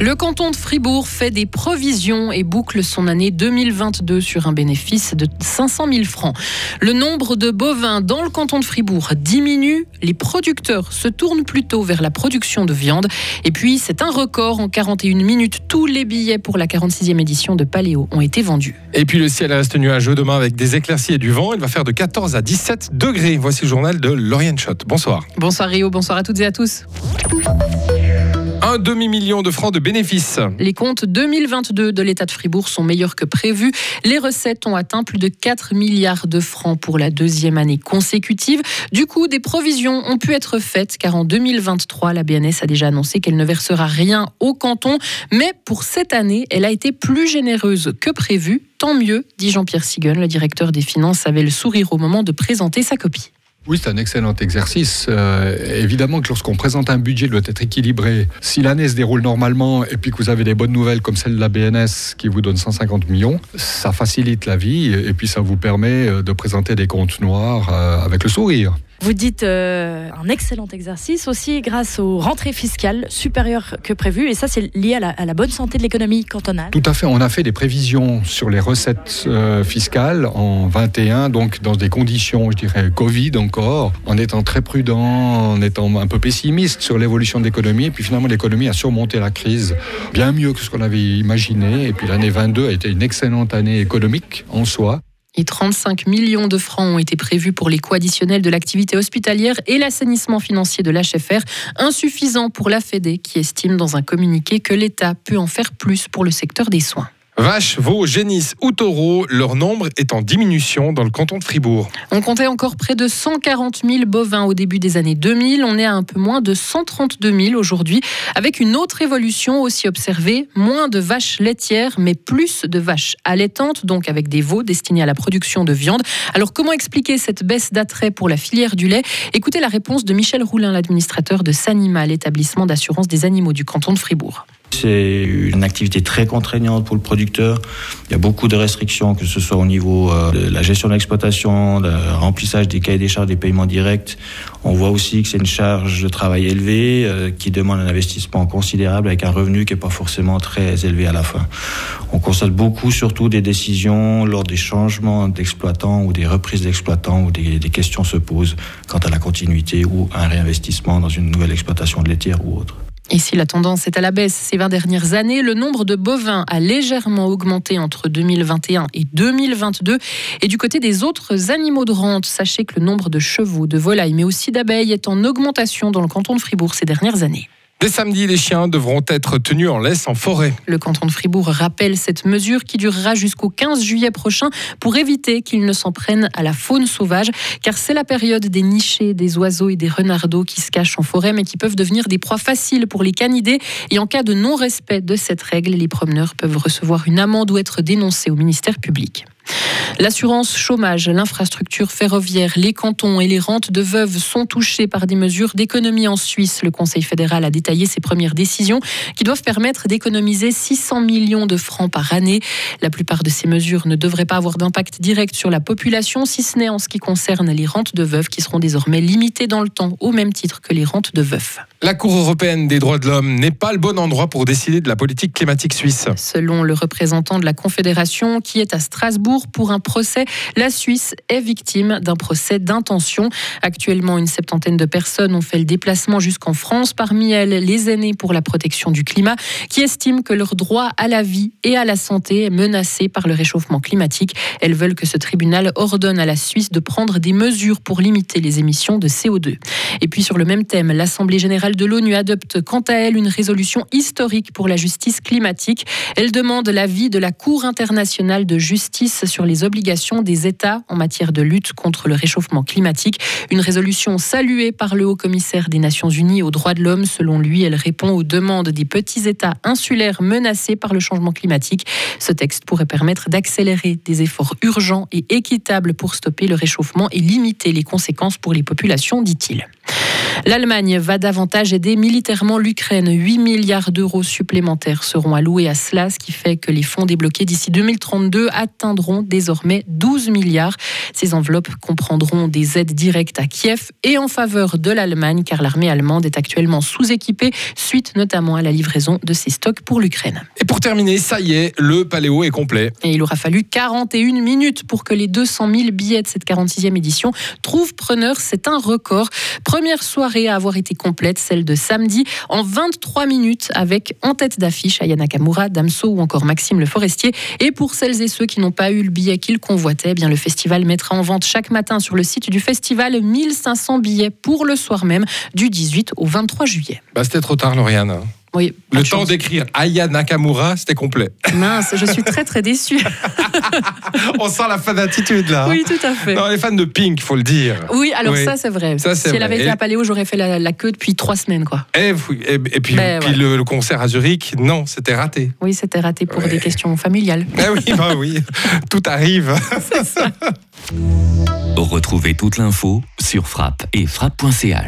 Le canton de Fribourg fait des provisions et boucle son année 2022 sur un bénéfice de 500 000 francs. Le nombre de bovins dans le canton de Fribourg diminue. Les producteurs se tournent plutôt vers la production de viande. Et puis, c'est un record. En 41 minutes, tous les billets pour la 46e édition de Paléo ont été vendus. Et puis, le ciel reste nuageux demain avec des éclaircies et du vent. Il va faire de 14 à 17 degrés. Voici le journal de Lauriane Schott. Bonsoir. Bonsoir Rio, bonsoir à toutes et à tous. Un demi-million de francs de bénéfices. Les comptes 2022 de l'État de Fribourg sont meilleurs que prévu. Les recettes ont atteint plus de 4 milliards de francs pour la deuxième année consécutive. Du coup, des provisions ont pu être faites car en 2023, la BNS a déjà annoncé qu'elle ne versera rien au canton. Mais pour cette année, elle a été plus généreuse que prévu. Tant mieux, dit Jean-Pierre Sigun, le directeur des finances, avait le sourire au moment de présenter sa copie. Oui, c'est un excellent exercice. Euh, évidemment que lorsqu'on présente un budget, il doit être équilibré. Si l'année se déroule normalement et puis que vous avez des bonnes nouvelles comme celle de la BNS qui vous donne 150 millions, ça facilite la vie et puis ça vous permet euh, de présenter des comptes noirs euh, avec le sourire. Vous dites euh, un excellent exercice aussi grâce aux rentrées fiscales supérieures que prévues. Et ça, c'est lié à la, à la, bonne santé de l'économie cantonale. Tout à fait. On a fait des prévisions sur les recettes euh, fiscales en 21, donc dans des conditions, je dirais, Covid encore, en étant très prudent, en étant un peu pessimiste sur l'évolution de l'économie. Et puis finalement, l'économie a surmonté la crise bien mieux que ce qu'on avait imaginé. Et puis l'année 22 a été une excellente année économique en soi. Et 35 millions de francs ont été prévus pour les coûts additionnels de l'activité hospitalière et l'assainissement financier de l'HFR, insuffisant pour la FEDE qui estime dans un communiqué que l'État peut en faire plus pour le secteur des soins. Vaches, veaux, génisses ou taureaux, leur nombre est en diminution dans le canton de Fribourg. On comptait encore près de 140 000 bovins au début des années 2000. On est à un peu moins de 132 000 aujourd'hui, avec une autre évolution aussi observée. Moins de vaches laitières, mais plus de vaches allaitantes, donc avec des veaux destinés à la production de viande. Alors comment expliquer cette baisse d'attrait pour la filière du lait? Écoutez la réponse de Michel Roulin, l'administrateur de Sanima, l'établissement d'assurance des animaux du canton de Fribourg. C'est une activité très contraignante pour le producteur. Il y a beaucoup de restrictions, que ce soit au niveau euh, de la gestion de l'exploitation, le remplissage des cahiers des charges des paiements directs. On voit aussi que c'est une charge de travail élevée euh, qui demande un investissement considérable avec un revenu qui n'est pas forcément très élevé à la fin. On constate beaucoup surtout des décisions lors des changements d'exploitants ou des reprises d'exploitants où des, questions se posent quant à la continuité ou un réinvestissement dans une nouvelle exploitation de laitière ou autre. Si la tendance est à la baisse ces 20 dernières années, le nombre de bovins a légèrement augmenté entre 2021 et 2022. Et du côté des autres animaux de rente, sachez que le nombre de chevaux, de volailles, mais aussi d'abeilles est en augmentation dans le canton de Fribourg ces dernières années. Dès samedi, les chiens devront être tenus en laisse en forêt. Le canton de Fribourg rappelle cette mesure qui durera jusqu'au 15 juillet prochain pour éviter qu'ils ne s'en prennent à la faune sauvage, car c'est la période des nichés, des oiseaux et des renardeaux qui se cachent en forêt, mais qui peuvent devenir des proies faciles pour les canidés. Et en cas de non-respect de cette règle, les promeneurs peuvent recevoir une amende ou être dénoncés au ministère public. L'assurance chômage, l'infrastructure ferroviaire, les cantons et les rentes de veuves sont touchés par des mesures d'économie en Suisse. Le Conseil fédéral a détaillé ses premières décisions qui doivent permettre d'économiser 600 millions de francs par année. La plupart de ces mesures ne devraient pas avoir d'impact direct sur la population, si ce n'est en ce qui concerne les rentes de veuves qui seront désormais limitées dans le temps au même titre que les rentes de veufs. La Cour européenne des droits de l'homme n'est pas le bon endroit pour décider de la politique climatique suisse. Selon le représentant de la Confédération qui est à Strasbourg pour un procès, la Suisse est victime d'un procès d'intention. Actuellement, une septantaine de personnes ont fait le déplacement jusqu'en France, parmi elles les aînés pour la protection du climat, qui estiment que leur droit à la vie et à la santé est menacé par le réchauffement climatique. Elles veulent que ce tribunal ordonne à la Suisse de prendre des mesures pour limiter les émissions de CO2. Et puis sur le même thème, l'Assemblée générale de l'ONU adopte quant à elle une résolution historique pour la justice climatique. Elle demande l'avis de la Cour internationale de justice sur les obligations des États en matière de lutte contre le réchauffement climatique. Une résolution saluée par le haut-commissaire des Nations Unies aux droits de l'homme. Selon lui, elle répond aux demandes des petits États insulaires menacés par le changement climatique. Ce texte pourrait permettre d'accélérer des efforts urgents et équitables pour stopper le réchauffement et limiter les conséquences pour les populations, dit-il. L'Allemagne va davantage aider militairement l'Ukraine. 8 milliards d'euros supplémentaires seront alloués à cela, ce qui fait que les fonds débloqués d'ici 2032 atteindront désormais 12 milliards. Ces enveloppes comprendront des aides directes à Kiev et en faveur de l'Allemagne, car l'armée allemande est actuellement sous-équipée, suite notamment à la livraison de ses stocks pour l'Ukraine. Et pour terminer, ça y est, le paléo est complet. Et il aura fallu 41 minutes pour que les 200 000 billets de cette 46e édition trouvent preneur. C'est un record. Première soirée à avoir été complète, celle de samedi, en 23 minutes, avec en tête d'affiche Ayana Kamura, Damso ou encore Maxime Le Forestier. Et pour celles et ceux qui n'ont pas eu le billet qu'ils convoitaient, eh bien le festival mettra en vente chaque matin sur le site du festival 1500 billets pour le soir même, du 18 au 23 juillet. Bah, C'était trop tard, Lauriane. Oui, Le temps d'écrire Aya Nakamura, c'était complet. Mince, je suis très très déçue. On sent la fan d'attitude là. Oui, tout à fait. Non, les fans de Pink, faut le dire. Oui, alors Oui. ça c'est vrai. Ça, c'est si elle vrai. avait été Et- à Paléo, j'aurais fait la, la queue depuis trois semaines, quoi. Et, oui, et- et puis, Ben, puis le, le concert à Zurich, non, c'était raté. Oui, c'était raté pour Ouais. des questions familiales. Ah oui, bah oui, tout arrive. Retrouvez toute l'info sur frappe et frappe.ch.